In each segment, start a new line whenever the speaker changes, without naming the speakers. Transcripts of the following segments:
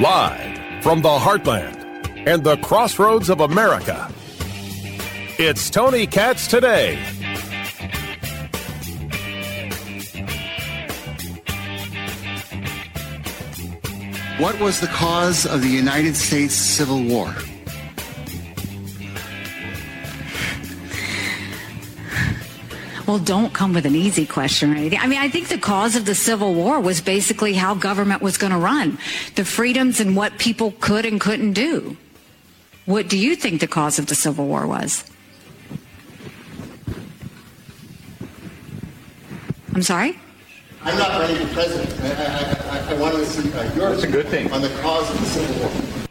Live from the heartland and the crossroads of America, it's Tony Katz today.
What was the cause of the United States Civil War?
Well, don't come with an easy question or anything. I mean, I think the cause of the Civil War was basically how government was going to run, the freedoms and what people could and couldn't do. What do you think the cause of the Civil War was? I'm sorry?
I'm not running for president. I, I, I, I wanted to see uh, your
That's a good thing.
on the cause of the Civil War.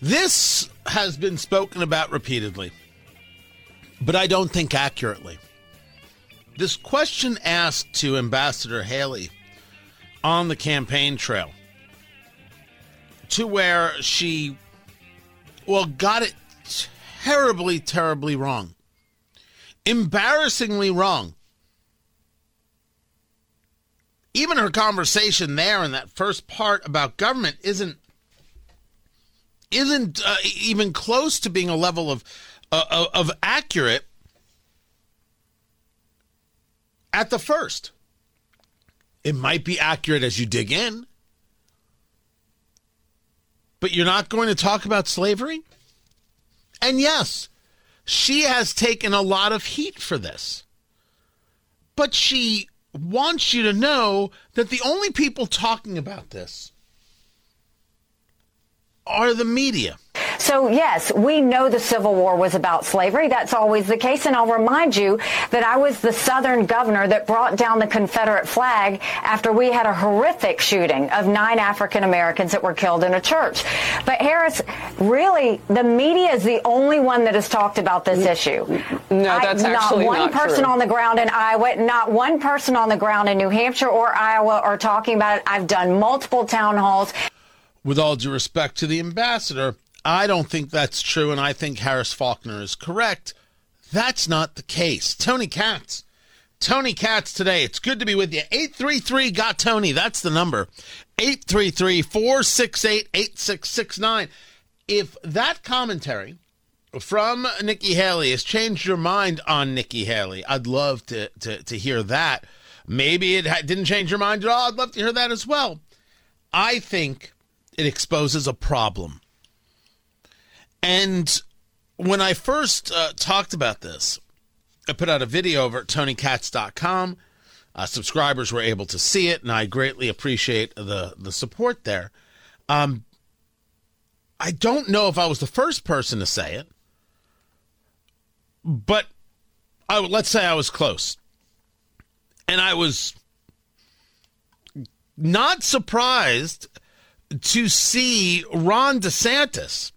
This has been spoken about repeatedly, but I don't think accurately. This question asked to Ambassador Haley on the campaign trail, to where she, well, got it terribly, terribly wrong. Embarrassingly wrong. Even her conversation there in that first part about government isn't isn't uh, even close to being a level of uh, of accurate at the first. It might be accurate as you dig in, but you're not going to talk about slavery? And yes, she has taken a lot of heat for this. But she wants you to know that the only people talking about this are the media.
So, yes, we know the Civil War was about slavery. That's always the case. And I'll remind you that I was the Southern governor that brought down the Confederate flag after we had a horrific shooting of nine African Americans that were killed in a church. But, Harris, really, the media is the only one that has talked about this issue.
No, that's
I,
actually
not one
not
person
true.
on the ground in Iowa, not one person on the ground in New Hampshire or Iowa are talking about it. I've done multiple town halls.
with all due respect to the ambassador, I don't think that's true, and I think Harris Faulkner is correct. That's not the case. Tony Katz. Tony Katz today. It's good to be with you. 833 got Tony. That's the number. 833 468 8669. If that commentary from Nikki Haley has changed your mind on Nikki Haley, I'd love to, to, to hear that. Maybe it ha- didn't change your mind at all. I'd love to hear that as well. I think it exposes a problem. And when I first uh, talked about this, I put out a video over at TonyKatz.com. Uh, subscribers were able to see it, and I greatly appreciate the the support there. Um, I don't know if I was the first person to say it, but I, let's say I was close, and I was not surprised to see Ron DeSantis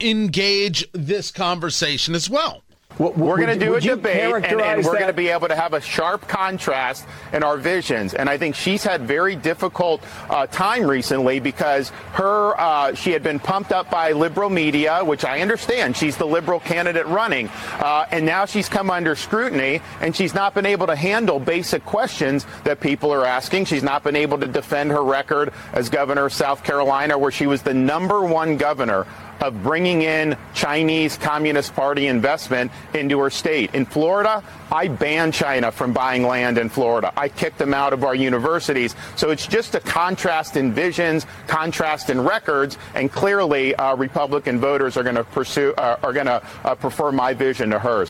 engage this conversation as well.
what We're going to do a debate, and, and we're going to be able to have a sharp contrast in our visions. And I think she's had very difficult uh, time recently because her uh, she had been pumped up by liberal media, which I understand. She's the liberal candidate running, uh, and now she's come under scrutiny, and she's not been able to handle basic questions that people are asking. She's not been able to defend her record as governor of South Carolina, where she was the number one governor of bringing in Chinese Communist Party investment into her state. In Florida, I banned China from buying land in Florida. I kicked them out of our universities. So it's just a contrast in visions, contrast in records, and clearly uh, Republican voters are going to pursue, uh, are going to uh, prefer my vision to hers.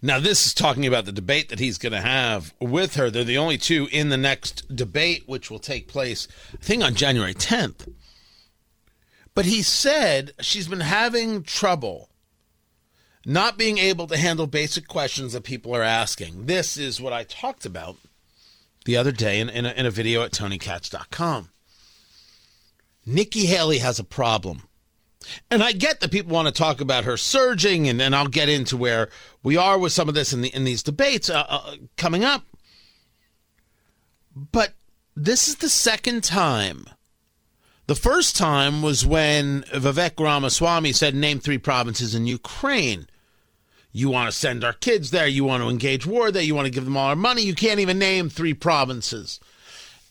Now, this is talking about the debate that he's going to have with her. They're the only two in the next debate, which will take place, I think, on January 10th. But he said she's been having trouble not being able to handle basic questions that people are asking. This is what I talked about the other day in, in, a, in a video at TonyKatz.com. Nikki Haley has a problem. And I get that people want to talk about her surging, and then I'll get into where we are with some of this in, the, in these debates uh, uh, coming up. But this is the second time. The first time was when Vivek Ramaswamy said, Name three provinces in Ukraine. You want to send our kids there. You want to engage war there. You want to give them all our money. You can't even name three provinces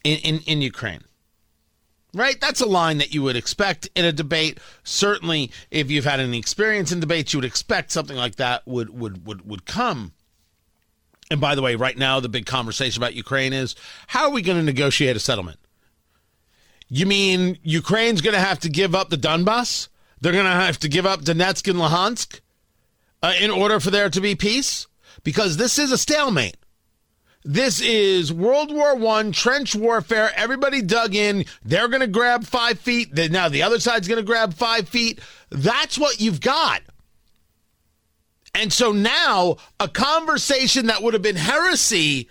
in, in, in Ukraine. right? That's a line that you would expect in a debate. Certainly, if you've had any experience in debates, you would expect something like that would would would would come. And by the way, right now the big conversation about Ukraine is how are we going to negotiate a settlement? You mean Ukraine's going to have to give up the Donbass? They're going to have to give up Donetsk and Luhansk uh, in order for there to be peace? Because this is a stalemate. This is World War One trench warfare. Everybody dug in. They're going to grab five feet. Now the other side's going to grab five feet. That's what you've got. And so now a conversation that would have been heresy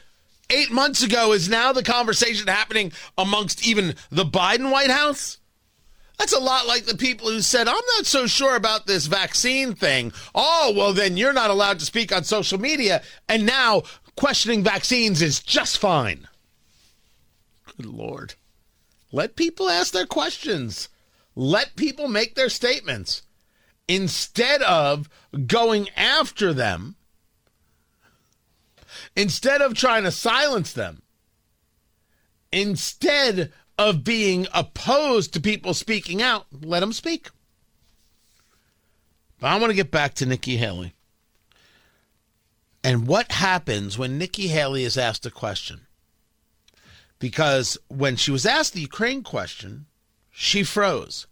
eight months ago is now the conversation happening amongst even the Biden White House. That's a lot like the people who said, I'm not so sure about this vaccine thing. Oh, well, then you're not allowed to speak on social media. And now questioning vaccines is just fine. Good Lord. Let people ask their questions, let people make their statements instead of going after them, instead of trying to silence them, instead of being opposed to people speaking out, let them speak. But I want to get back to Nikki Haley. And what happens when Nikki Haley is asked a question? Because when she was asked the Ukraine question, she froze.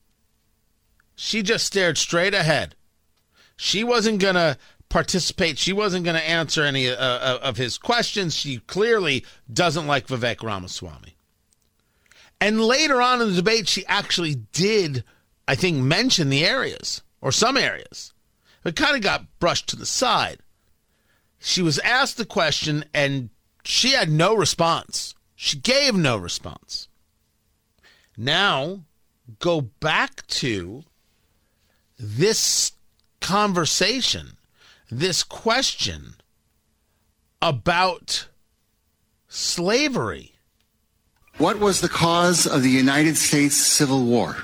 She just stared straight ahead. She wasn't going to participate. She wasn't going to answer any uh, uh, of his questions. She clearly doesn't like Vivek Ramaswamy. And later on in the debate, she actually did, I think, mention the areas or some areas. It kind of got brushed to the side. She was asked the question and she had no response. She gave no response. Now, go back to this conversation, this question about slavery.
What was the cause of the United States Civil War?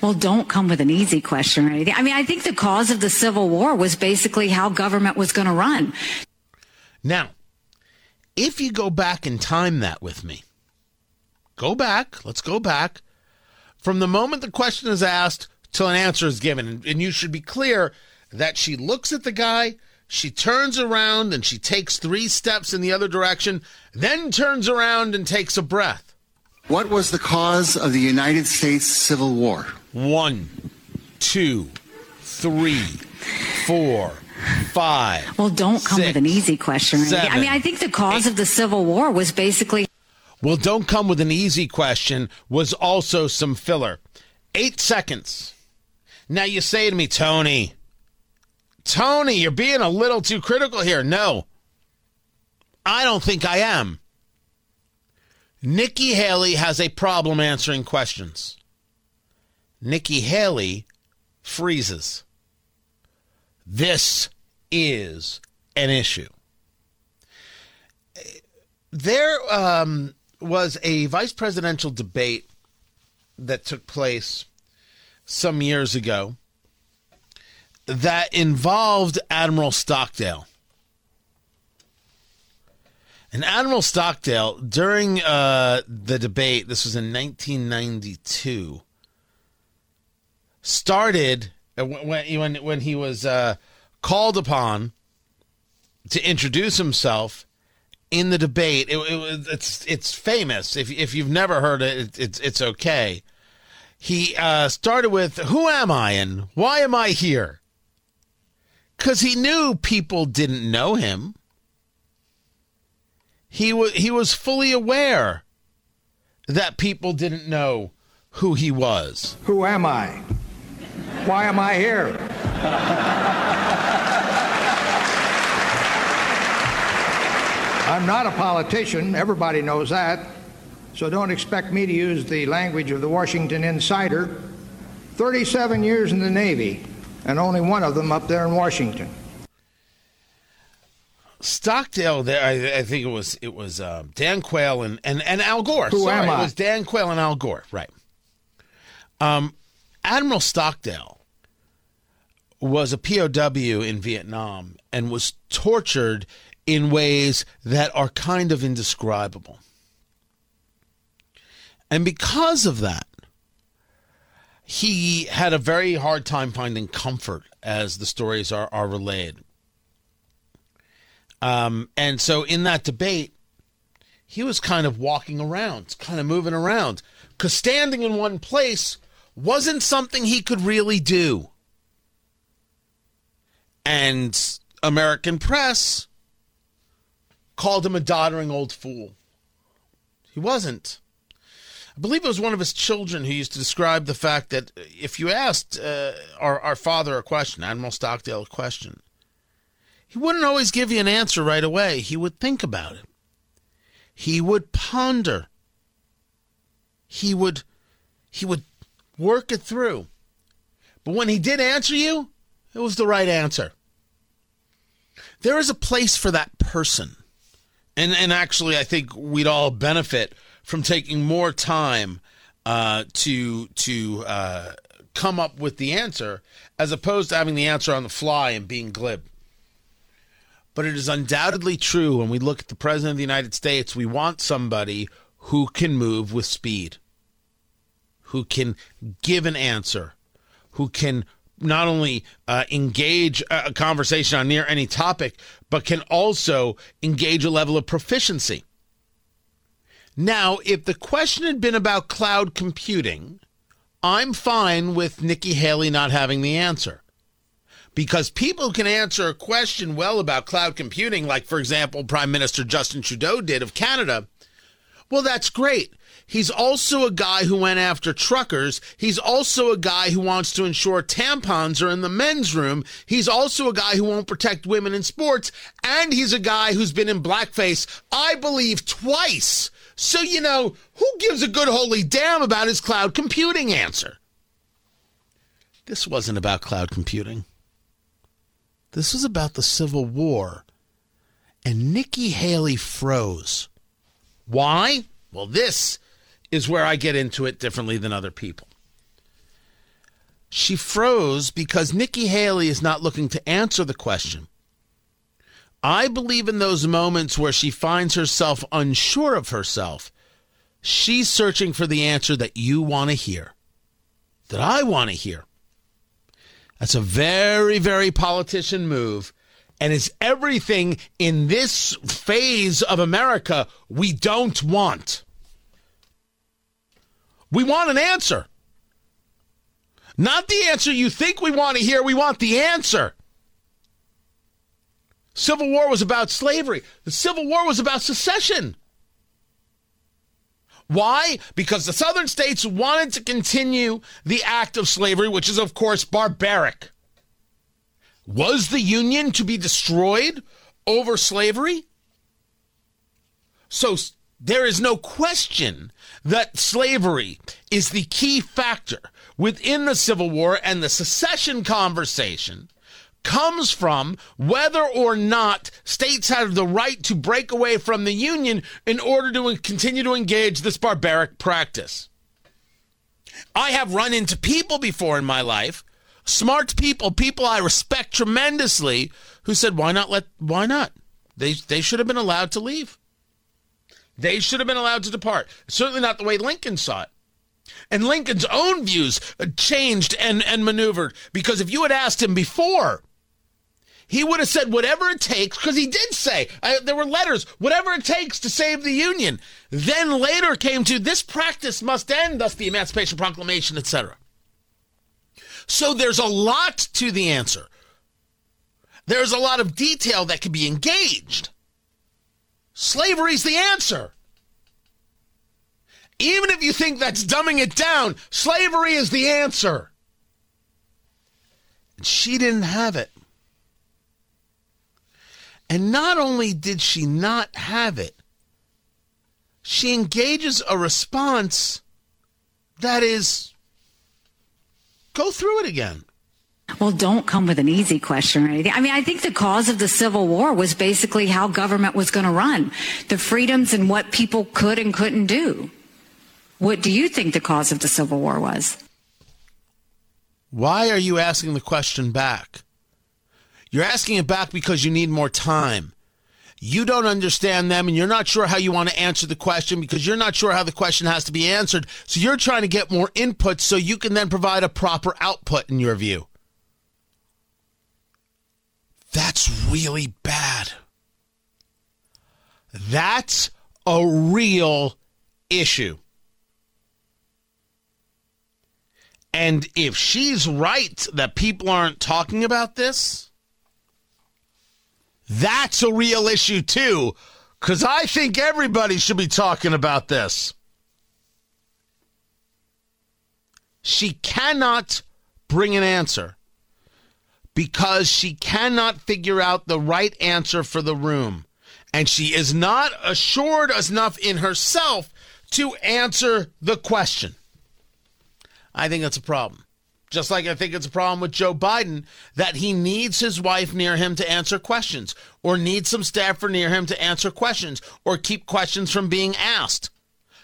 Well, don't come with an easy question or anything. I mean, I think the cause of the Civil War was basically how government was going to run.
Now, if you go back in time that with me, go back, let's go back from the moment the question is asked till an answer is given. And you should be clear that she looks at the guy, she turns around and she takes three steps in the other direction, then turns around and takes a breath.
What was the cause of the United States Civil War?
One, two, three, four, five.
Well, don't come
six,
with an easy question.
seven,
I mean, I think the cause eight. of the Civil War was basically.
Well, don't come with an easy question was also some filler. Eight seconds. Now you say to me, Tony, Tony, you're being a little too critical here. No, I don't think I am. Nikki Haley has a problem answering questions. Nikki Haley freezes. This is an issue. There um, was a vice presidential debate that took place some years ago that involved Admiral Stockdale. And Admiral Stockdale, during uh, the debate, this was in 1992, started uh, when when when he was uh, called upon to introduce himself in the debate. It, it, it's it's famous. If if you've never heard it, it it's it's okay. He uh, started with "Who am I and why am I here?" Because he knew people didn't know him. He was he was fully aware that people didn't know who he was.
Who am I? Why am I here? I'm not a politician. Everybody knows that. So don't expect me to use the language of the Washington Insider. 37 years in the Navy, and only one of them up there in Washington.
Stockdale, there, I, I think it was it was uh, Dan Quayle and, and, and Al Gore.
Who
Sorry,
am I?
It was Dan Quayle and Al Gore, right? Um, Admiral Stockdale was a POW in Vietnam and was tortured in ways that are kind of indescribable. And because of that, he had a very hard time finding comfort as the stories are, are relayed. Um, and so in that debate, he was kind of walking around, kind of moving around, because standing in one place wasn't something he could really do. And American press called him a doddering old fool. He wasn't. I believe it was one of his children who used to describe the fact that if you asked uh, our, our father a question, Admiral Stockdale a question, he wouldn't always give you an answer right away. He would think about it. He would ponder. He would he would work it through. But when he did answer you, it was the right answer. There is a place for that person. And and actually I think we'd all benefit from taking more time uh, to to uh, come up with the answer as opposed to having the answer on the fly and being glib. But it is undoubtedly true when we look at the President of the United States, we want somebody who can move with speed, who can give an answer, who can not only uh, engage a conversation on near any topic, but can also engage a level of proficiency. Now, if the question had been about cloud computing, I'm fine with Nikki Haley not having the answer because people can answer a question well about cloud computing, like, for example, Prime Minister Justin Trudeau did of Canada. Well, that's great. He's also a guy who went after truckers. He's also a guy who wants to ensure tampons are in the men's room. He's also a guy who won't protect women in sports. And he's a guy who's been in blackface, I believe, twice. So, you know, who gives a good holy damn about his cloud computing answer? This wasn't about cloud computing. This was about the Civil War. And Nikki Haley froze. Why? Well, this is where I get into it differently than other people. She froze because Nikki Haley is not looking to answer the question. I believe in those moments where she finds herself unsure of herself. She's searching for the answer that you want to hear, that I want to hear. That's a very, very politician move. And it's everything in this phase of America we don't want. We want an answer. Not the answer you think we want to hear, we want the answer. Civil War was about slavery. The Civil War was about secession. Why? Because the southern states wanted to continue the act of slavery, which is, of course, barbaric. Was the Union to be destroyed over slavery? So there is no question that slavery is the key factor within the Civil War and the secession conversation comes from whether or not states have the right to break away from the Union in order to continue to engage this barbaric practice. I have run into people before in my life, smart people, people I respect tremendously, who said, "Why not let? Why not? They they should have been allowed to leave. They should have been allowed to depart. Certainly not the way Lincoln saw it." And Lincoln's own views changed and, and maneuvered because if you had asked him before, he would have said whatever it takes, because he did say, there were letters, whatever it takes to save the Union. Then later came to, this practice must end, thus the Emancipation Proclamation, etc. So there's a lot to the answer. There's a lot of detail that can be engaged. Slavery's the answer. Even if you think that's dumbing it down, slavery is the answer. And she didn't have it. And not only did she not have it, she engages a response that is go through it again.
Well, don't come with an easy question or anything. I mean, I think the cause of the Civil War was basically how government was going to run, the freedoms and what people could and couldn't do. What do you think the cause of the Civil War was?
Why are you asking the question back? You're asking it back because you need more time. you don't understand them and you're not sure how you want to answer the question because you're not sure how the question has to be answered. So you're trying to get more input so you can then provide a proper output in your view. That's really bad. That's a real issue. And if she's right that people aren't talking about this, that's a real issue too, because I think everybody should be talking about this. She cannot bring an answer because she cannot figure out the right answer for the room. And she is not assured enough in herself to answer the question. I think that's a problem. Just like I think it's a problem with Joe Biden that he needs his wife near him to answer questions, or needs some staffer near him to answer questions, or keep questions from being asked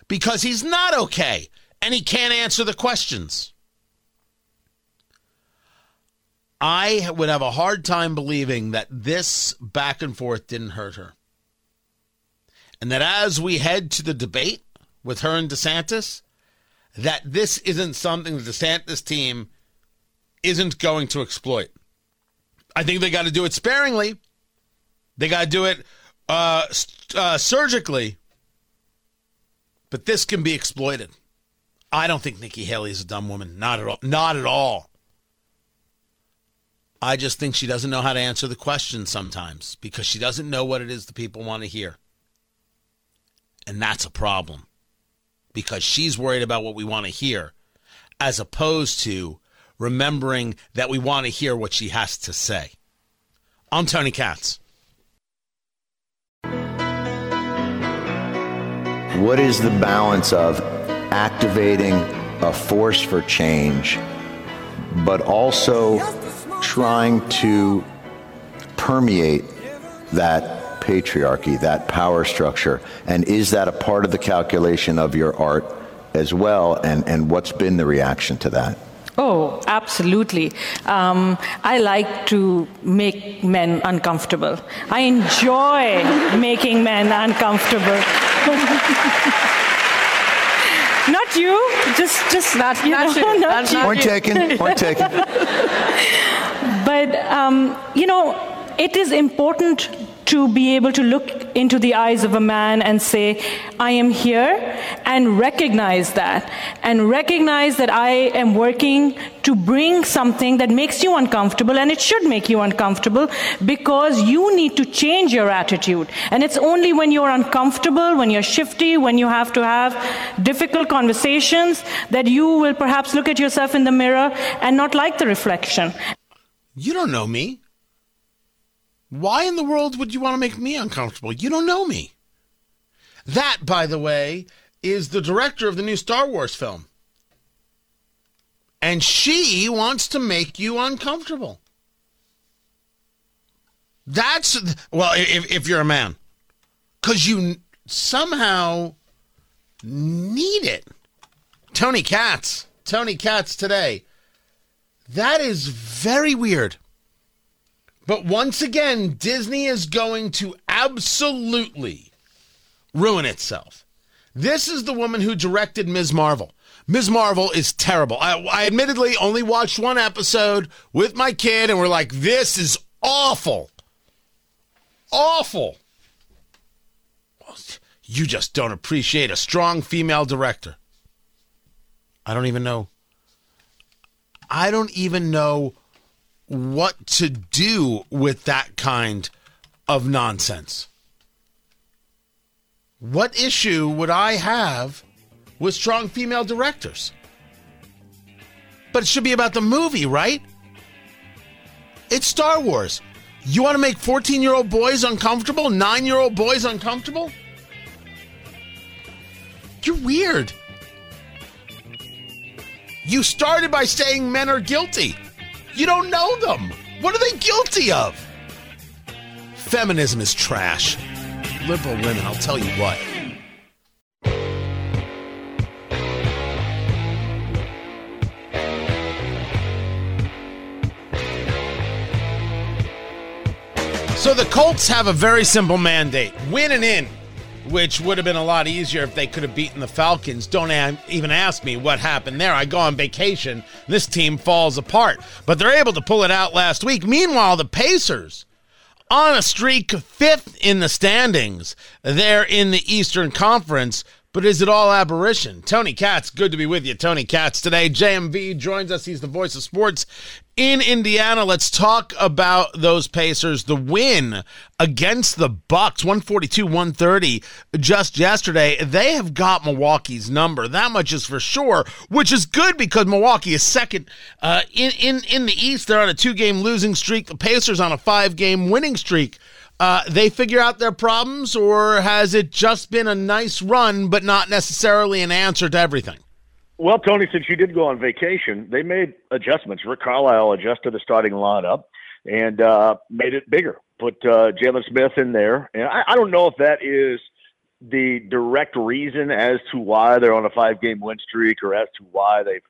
because he's not okay and he can't answer the questions. I would have a hard time believing that this back and forth didn't hurt her. And that as we head to the debate with her and DeSantis, that this isn't something the DeSantis team isn't going to exploit. I think they got to do it sparingly. They got to do it uh, uh, surgically. But this can be exploited. I don't think Nikki Haley is a dumb woman. Not at all. Not at all. I just think she doesn't know how to answer the question sometimes because she doesn't know what it is the people want to hear. And that's a problem because she's worried about what we want to hear as opposed to remembering that we want to hear what she has to say. I'm Tony Katz.
What is the balance of activating a force for change, but also trying to permeate that patriarchy, that power structure? And is that a part of the calculation of your art as well? And, and what's been the reaction to that?
Oh, absolutely. Um, I like to make men uncomfortable. I enjoy making men uncomfortable. not you, just just
not,
you
not
know,
you.
not
Not-
you.
not
taken. Point taken.
But, um, you know, it is important to be able to look into the eyes of a man and say, I am here, and recognize that. And recognize that I am working to bring something that makes you uncomfortable, and it should make you uncomfortable because you need to change your attitude. And it's only when you're uncomfortable, when you're shifty, when you have to have difficult conversations that you will perhaps look at yourself in the mirror and not like the reflection.
You don't know me. Why in the world would you want to make me uncomfortable? You don't know me. That, by the way, is the director of the new Star Wars film. And she wants to make you uncomfortable. That's, well, if, if you're a man, because you somehow need it. Tony Katz, Tony Katz today. That is very weird. But once again, Disney is going to absolutely ruin itself. This is the woman who directed Ms. Marvel. Ms. Marvel is terrible. I, I admittedly only watched one episode with my kid, and we're like, this is awful. Awful. You just don't appreciate a strong female director. I don't even know. I don't even know what to do with that kind of nonsense. What issue would I have with strong female directors? But it should be about the movie, right? It's Star Wars. You want to make 14 year old boys uncomfortable? Nine year old boys uncomfortable? You're weird. You started by saying men are guilty. You don't know them. What are they guilty of? Feminism is trash. Liberal women, I'll tell you what. So the Colts have a very simple mandate win and in, which would have been a lot easier if they could have beaten the Falcons. Don't even ask me what happened there. I go on vacation, this team falls apart. But they're able to pull it out last week. Meanwhile, the Pacers on a streak, fifth in the standings. They're in the Eastern Conference. But is it all aberration? Tony Katz, good to be with you. Tony Katz today. JMV joins us. He's the voice of sports in Indiana. Let's talk about those Pacers. The win against the Bucks, 142-130 just yesterday. They have got Milwaukee's number. That much is for sure, which is good because Milwaukee is second uh, in, in, in the East. They're on a two-game losing streak. The Pacers on a five-game winning streak uh, they figure out their problems, or has it just been a nice run, but not necessarily an answer to everything?
Well, Tony, since you did go on vacation, they made adjustments. Rick Carlisle adjusted the starting lineup and uh, made it bigger. Put uh, Jalen Smith in there, and I, I don't know if that is the direct reason as to why they're on a five-game win streak, or as to why they've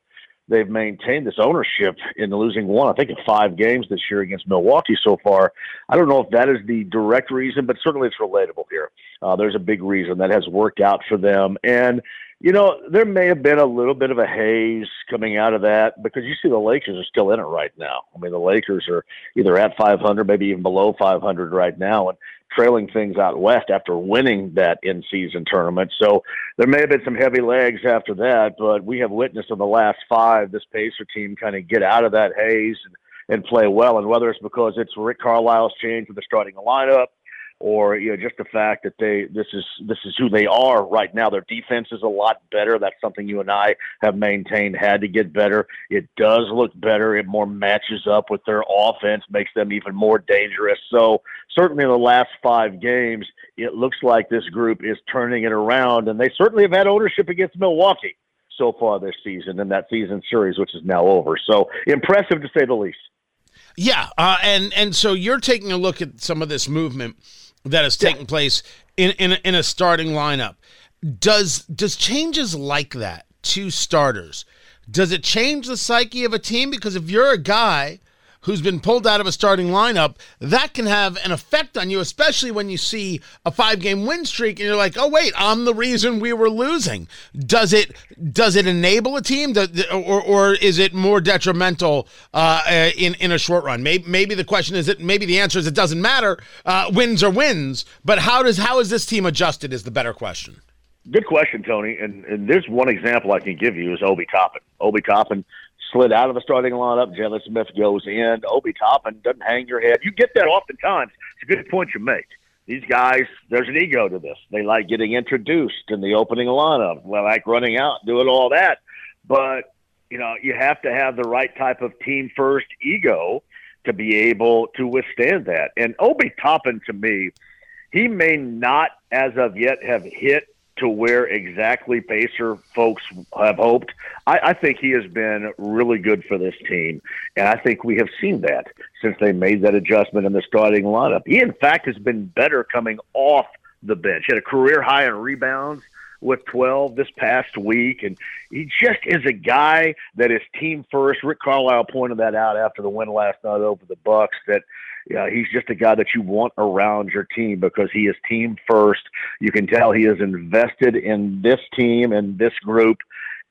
they've maintained this ownership in losing one, I think, in five games this year against Milwaukee so far. I don't know if that is the direct reason, but certainly it's relatable here. Uh, there's a big reason that has worked out for them. And, you know, there may have been a little bit of a haze coming out of that because you see the Lakers are still in it right now. I mean, the Lakers are either at 500, maybe even below 500 right now. And trailing things out west after winning that in season tournament. So there may have been some heavy legs after that, but we have witnessed in the last five this Pacer team kind of get out of that haze and, and play well. And whether it's because it's Rick Carlisle's change with the starting lineup, or you know just the fact that they this is this is who they are right now. Their defense is a lot better. That's something you and I have maintained had to get better. It does look better. It more matches up with their offense, makes them even more dangerous. So certainly in the last five games, it looks like this group is turning it around, and they certainly have had ownership against Milwaukee so far this season in that season series, which is now over. So impressive to say the least.
Yeah, uh, and and so you're taking a look at some of this movement that has taken yeah. place in in a, in a starting lineup. Does does changes like that to starters? Does it change the psyche of a team? Because if you're a guy who's been pulled out of a starting lineup, that can have an effect on you, especially when you see a five game win streak and you're like, oh wait, I'm the reason we were losing. Does it does it enable a team that, or or is it more detrimental uh, uh, in in a short run? Maybe maybe the question is that maybe the answer is it doesn't matter. Uh, wins are wins, but how does how is this team adjusted? Is the better question.
Good question, Tony. And, and there's one example I can give you is Obi Toppin. Obi Toppin slid out of the starting lineup. Jalen Smith goes in. Obi Toppin doesn't hang your head. You get that oftentimes. It's a good point you make. These guys, there's an ego to this. They like getting introduced in the opening lineup. They like running out, doing all that. But you know, you have to have the right type of team first ego to be able to withstand that. And Obi Toppin, to me, he may not, as of yet, have hit to where exactly Pacer folks have hoped. I, I, think he has been really good for this team, and I think we have seen that since they made that adjustment in the starting lineup. He, in fact, has been better coming off the bench. He had a career high in rebounds with 12 this past week, and he just is a guy that is team first. Rick Carlisle pointed that out after the win last night over the Bucks that yeah, he's just a guy that you want around your team because he is team first. You can tell he is invested in this team and this group.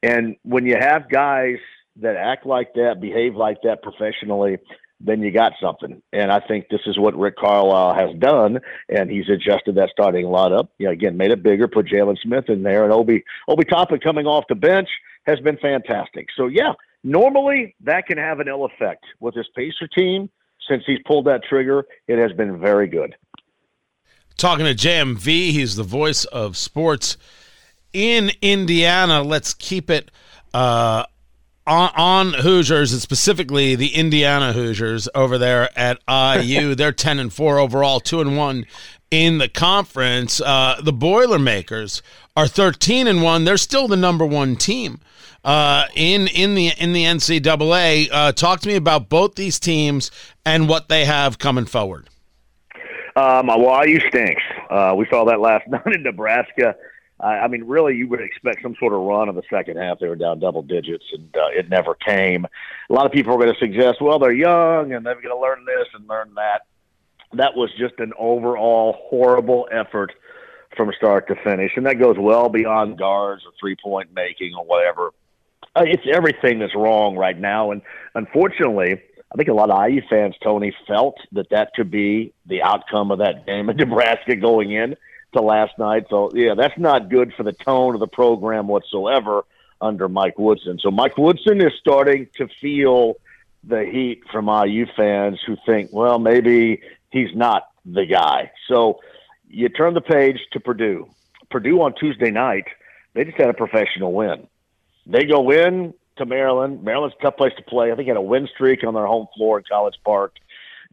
And when you have guys that act like that, behave like that professionally, then you got something. And I think this is what Rick Carlisle has done, and he's adjusted that starting lineup. You know, again, made it bigger, put Jalen Smith in there, and Obi Obi Toppin coming off the bench has been fantastic. So yeah, normally that can have an ill effect with this Pacer team since he's pulled that trigger, it has been very good.
Talking to JMV, he's the voice of sports in Indiana. Let's keep it uh, on, on, Hoosiers, and specifically the Indiana Hoosiers over there at IU. They're ten and four overall, two and one in the conference. Uh, the Boilermakers are thirteen and one. They're still the number one team uh, in in the in the NCAA. Uh, talk to me about both these teams and what they have coming forward.
Um, well, IU stinks. Uh, we saw that last night in Nebraska. I mean, really, you would expect some sort of run in the second half. They were down double digits, and uh, it never came. A lot of people are going to suggest, well, they're young and they're going to learn this and learn that. that was just an overall horrible effort from start to finish, and that goes well beyond guards or three point making or whatever. Uh, it's everything that's wrong right now, and unfortunately, I think a lot of IU fans, Tony, felt that that could be the outcome of that game in Nebraska going in to last night. So yeah, that's not good for the tone of the program whatsoever under Mike Woodson. So Mike Woodson is starting to feel the heat from IU fans who think, well, maybe he's not the guy. So you turn the page to Purdue. Purdue on Tuesday night, they just had a professional win. They go in to Maryland. Maryland's a tough place to play. I think had a win streak on their home floor in College Park.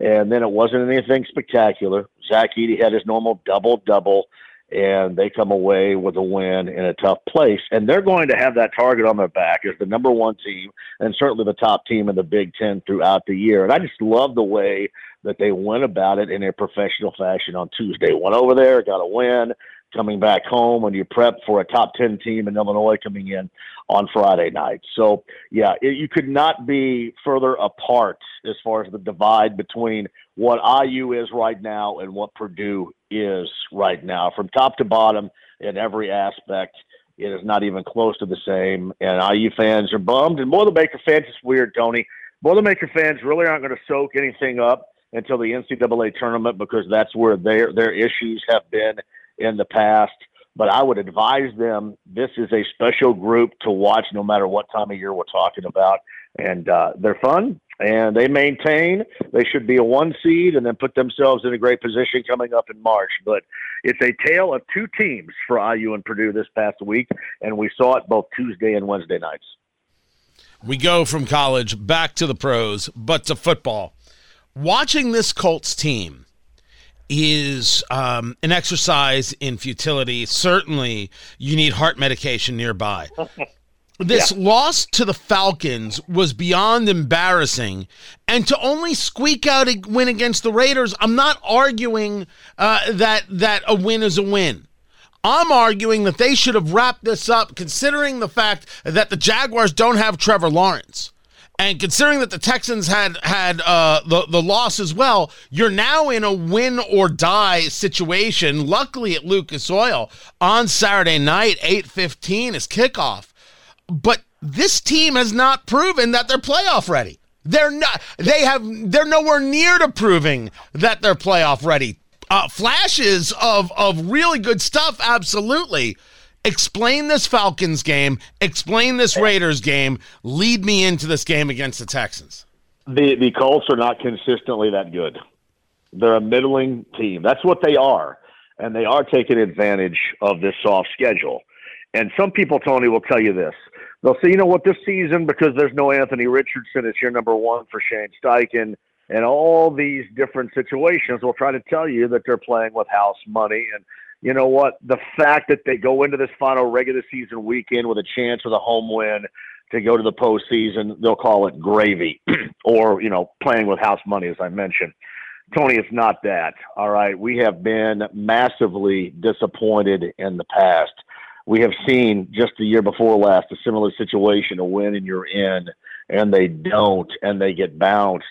And then it wasn't anything spectacular. Zach Edey had his normal double double and they come away with a win in a tough place. And they're going to have that target on their back as the number one team and certainly the top team in the Big Ten throughout the year. And I just love the way that they went about it in a professional fashion on Tuesday. Went over there, got a win, coming back home when you prep for a top 10 team in Illinois coming in on Friday night. So, yeah, it, you could not be further apart as far as the divide between what IU is right now and what Purdue is right now. From top to bottom in every aspect, it is not even close to the same. And IU fans are bummed. And Boilermaker fans, it's weird, Tony. Boilermaker fans really aren't going to soak anything up until the NCAA tournament because that's where their their issues have been in the past. But I would advise them this is a special group to watch no matter what time of year we're talking about. And uh, they're fun and they maintain. They should be a one seed and then put themselves in a great position coming up in March. But it's a tale of two teams for IU and Purdue this past week, and we saw it both Tuesday and Wednesday nights.
We go from college back to the pros, but to football. Watching this Colts team is um, an exercise in futility. Certainly, you need heart medication nearby. This yeah. loss to the Falcons was beyond embarrassing. And to only squeak out a win against the Raiders, I'm not arguing uh, that that a win is a win. I'm arguing that they should have wrapped this up, considering the fact that the Jaguars don't have Trevor Lawrence. And considering that the Texans had had uh, the the loss as well, you're now in a win or die situation. Luckily at Lucas Oil on Saturday night, eight fifteen is kickoff. But this team has not proven that they're playoff ready. They're not. They have. They're nowhere near to proving that they're playoff ready. Uh, flashes of of really good stuff, absolutely. Explain this Falcons game. Explain this Raiders game. Lead me into this game against the Texans.
The the Colts are not consistently that good. They're a middling team. That's what they are, and they are taking advantage of this soft schedule. And some people, Tony, will tell you this. They'll say, you know what, this season because there's no Anthony Richardson, it's your number one for Shane Steichen, and all these different situations will try to tell you that they're playing with house money and you know what? The fact that they go into this final regular season weekend with a chance of a home win to go to the postseason, they'll call it gravy or, you know, playing with house money, as I mentioned. Tony, it's not that. All right. We have been massively disappointed in the past. We have seen just the year before last a similar situation, a win and you're in, and they don't, and they get bounced.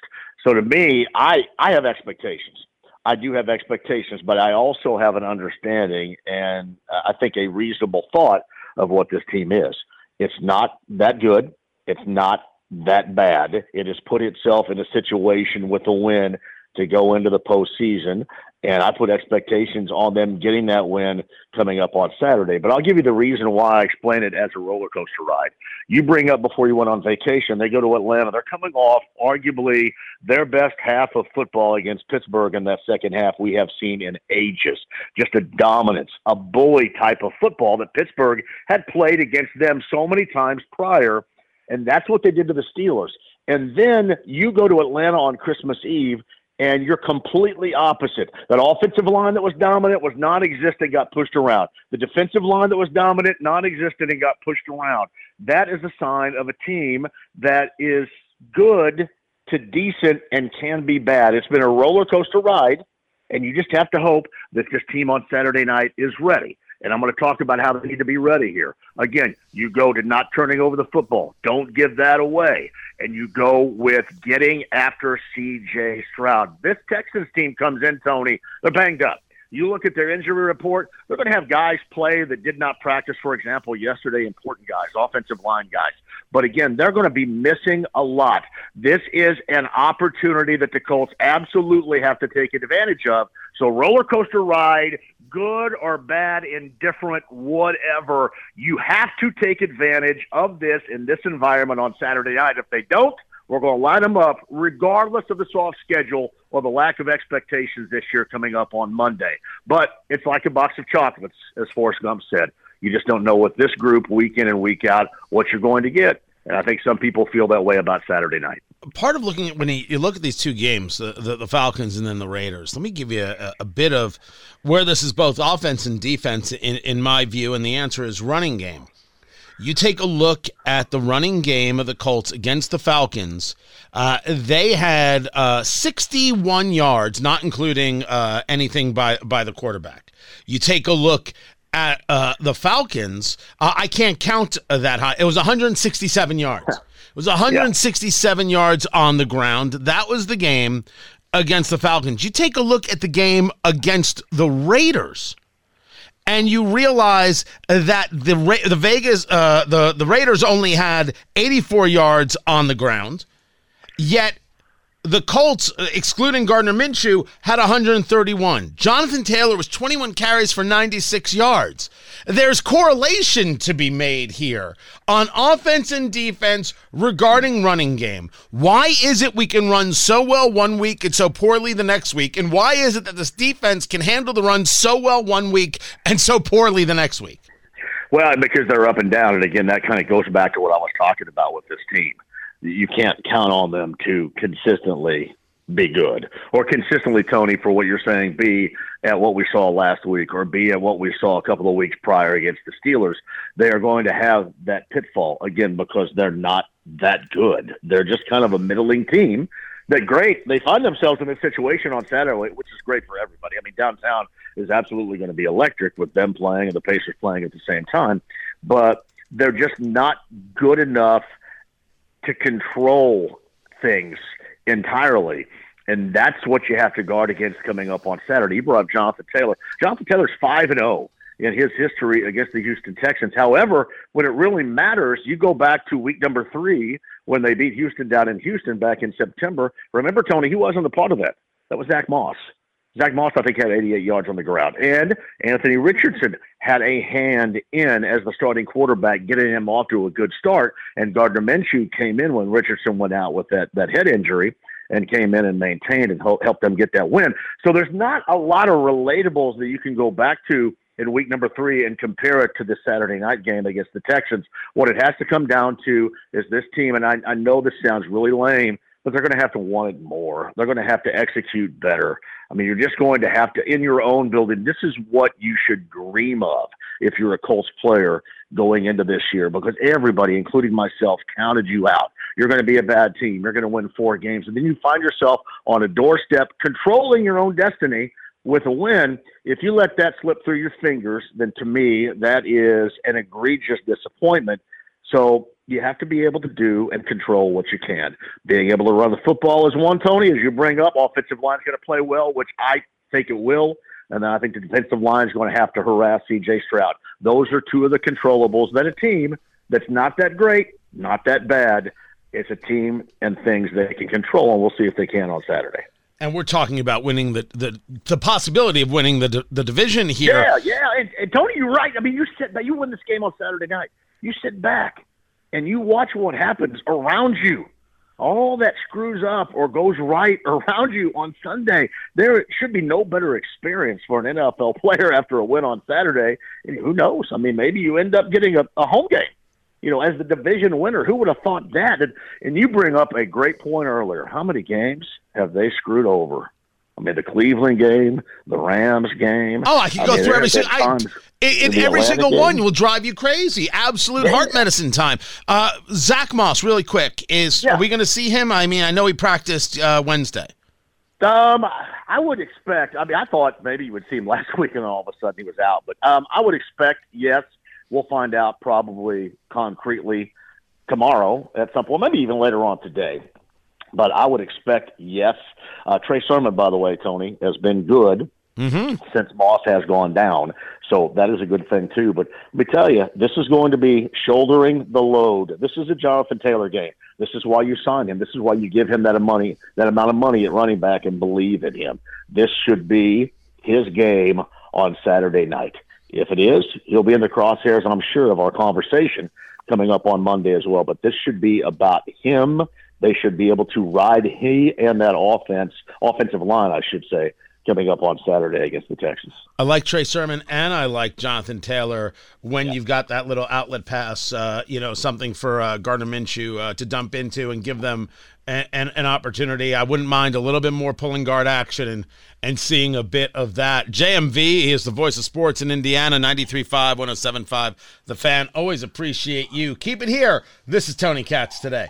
So to me, I, I have expectations. I do have expectations, but I also have an understanding and uh, I think a reasonable thought of what this team is. It's not that good. It's not that bad. It has put itself in a situation with a win to go into the postseason. And I put expectations on them getting that win coming up on Saturday. But I'll give you the reason why I explain it as a roller coaster ride. You bring up before you went on vacation, they go to Atlanta. They're coming off arguably their best half of football against Pittsburgh in that second half we have seen in ages. Just a dominance, a bully type of football that Pittsburgh had played against them so many times prior. And that's what they did to the Steelers. And then you go to Atlanta on Christmas Eve and you're completely opposite. That offensive line that was dominant was non existent, got pushed around. The defensive line that was dominant, non existent, and got pushed around. That is a sign of a team that is good to decent and can be bad. It's been a roller coaster ride, and you just have to hope that this team on Saturday night is ready. And I'm going to talk about how they need to be ready here. Again, you go to not turning over the football. Don't give that away. And you go with getting after CJ Stroud. This Texans team comes in, Tony. They're banged up. You look at their injury report, they're going to have guys play that did not practice, for example, yesterday, important guys, offensive line guys. But again, they're going to be missing a lot. This is an opportunity that the Colts absolutely have to take advantage of. So, roller coaster ride, good or bad, indifferent, whatever, you have to take advantage of this in this environment on Saturday night. If they don't, we're going to line them up regardless of the soft schedule or the lack of expectations this year coming up on Monday. But it's like a box of chocolates, as Forrest Gump said. You just don't know what this group week in and week out what you're going to get. And I think some people feel that way about Saturday night.
Part of looking at when you, look at these two games, the, the, the, Falcons and then the Raiders, let me give you a, a, bit of where this is both offense and defense, in, in my view. And the answer is running game. You take a look at the running game of the Colts against the Falcons. Uh, they had uh, 61 yards, not including uh, anything by by the quarterback. You take a look at uh, the Falcons. Uh, I can't count that high. It was 167 yards. It was 167 yeah. yards on the ground. That was the game against the Falcons. You take a look at the game against the Raiders and you realize that the the Vegas uh, the the Raiders only had 84 yards on the ground, yet the Colts, uh, excluding Gardner Minshew, had 131. Jonathan Taylor was 21 carries for 96 yards. There's correlation to be made here on offense and defense regarding running game. Why is it we can run so well one week and so poorly the next week? And why is it that this defense can handle the run so well one week and so poorly the next week?
Well, because they're up and down. And again, that kind of goes back to what I was talking about with this team you can't count on them to consistently be good or consistently Tony for what you're saying be at what we saw last week or be at what we saw a couple of weeks prior against the Steelers. They are going to have that pitfall again because they're not that good. They're just kind of a middling team that great they find themselves in this situation on Saturday which is great for everybody. I mean downtown is absolutely going to be electric with them playing and the Pacers playing at the same time but they're just not good enough to control things entirely. And that's what you have to guard against coming up on Saturday. You brought up Jonathan Taylor. Jonathan Taylor's 5 and 0 in his history against the Houston Texans. However, when it really matters, you go back to week number three when they beat Houston down in Houston back in September. Remember, Tony, he wasn't a part of that. That was Zach Moss. Zach Moss, I think, had 88 yards on the ground. And Anthony Richardson had a hand in as the starting quarterback, getting him off to a good start. And Gardner Minshew came in when Richardson went out with that, that head injury and came in and maintained and helped them get that win. So there's not a lot of relatables that you can go back to in week number three and compare it to the Saturday night game against the Texans. What it has to come down to is this team, and I, I know this sounds really lame, but they're going to have to want it more. They're going to have to execute better. I mean, you're just going to have to, in your own building, this is what you should dream of if you're a Colts player going into this year because everybody, including myself, counted you out. You're going to be a bad team. You're going to win four games. And then you find yourself on a doorstep controlling your own destiny with a win. If you let that slip through your fingers, then to me, that is an egregious disappointment. So you have to be able to do and control what you can. Being able to run the football is one, Tony, as you bring up. Offensive line is going to play well, which I think it will. And then I think the defensive line is going to have to harass C.J. Stroud. Those are two of the controllables that a team that's not that great, not that bad, it's a team and things they can control, and we'll see if they can on Saturday.
And we're talking about winning the the, the possibility of winning the the division here.
Yeah, yeah. And, and Tony, you're right. I mean, you sit you win this game on Saturday night. You sit back and you watch what happens around you. All that screws up or goes right around you on Sunday. There should be no better experience for an NFL player after a win on Saturday. And who knows? I mean, maybe you end up getting a, a home game you know, as the division winner. Who would have thought that? And, and, you bring up a great point earlier. How many games have they screwed over? I mean, the Cleveland game, the Rams game.
Oh, I can go I mean, through every single. I, in, in every single game. one will drive you crazy. Absolute yeah. heart medicine time. Uh, Zach Moss, really quick, is yeah. are we going to see him? I mean, I know he practiced uh, Wednesday.
Um, I would expect. I mean, I thought maybe you would see him last week, and then all of a sudden he was out. But um, I would expect. Yes, we'll find out probably concretely tomorrow at some point, maybe even later on today. But I would expect yes. Uh, Trey Sermon, by the way, Tony has been good
Mm-hmm.
since Moss has gone down. So that is a good thing too. But let me tell you, this is going to be shouldering the load. This is a Jonathan Taylor game. This is why you sign him. This is why you give him that money, that amount of money at running back, and believe in him. This should be his game on Saturday night. If it is, he'll be in the crosshairs, and I'm sure, of our conversation coming up on Monday as well. But this should be about him. They should be able to ride he and that offense, offensive line, I should say, coming up on Saturday against the Texans.
I like Trey Sermon and I like Jonathan Taylor when yeah. you've got that little outlet pass, uh, you know, something for uh, Gardner Minshew uh, to dump into and give them an, an, an, opportunity. I wouldn't mind a little bit more pulling guard action and, and seeing a bit of that. JMV he is the voice of sports in Indiana, 93.5, 107.5. The fan, always appreciate you. Keep it here. This is Tony Katz today.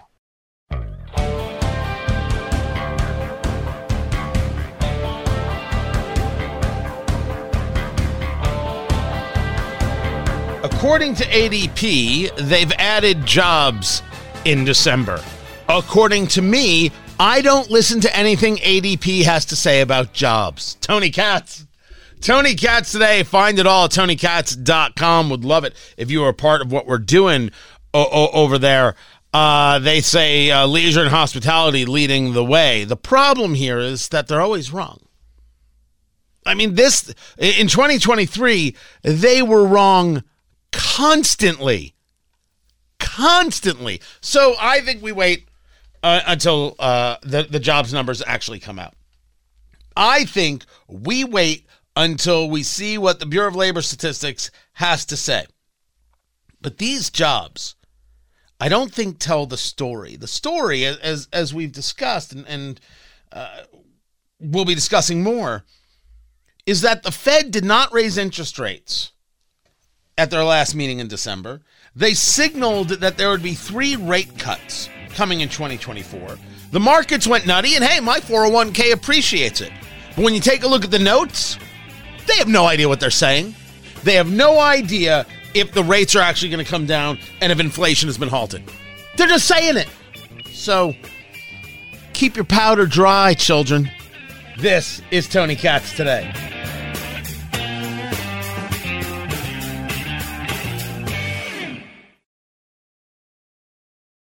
According to ADP, they've added jobs in December. According to me, I don't listen to anything ADP has to say about jobs. Tony Katz. Tony Katz today. Find it all at tonykatz.com. Would love it if you were a part of what we're doing o- over there. Uh, they say uh, leisure and hospitality leading the way. The problem here is that they're always wrong. I mean, this in 2023, they were wrong constantly. Constantly. So I think we wait uh, until uh, the, the jobs numbers actually come out. I think we wait until we see what the Bureau of Labor Statistics has to say. But these jobs, I don't think tell the story. The story, as as we've discussed, and, and uh, we'll be discussing more, is that the Fed did not raise interest rates at their last meeting in December. They signaled that there would be three rate cuts coming in 2024. The markets went nutty, and hey, my 401k appreciates it. But when you take a look at the notes, they have no idea what they're saying. They have no idea if the rates are actually going to come down and if inflation has been halted. They're just saying it. So keep your powder dry, children. This is Tony Katz today.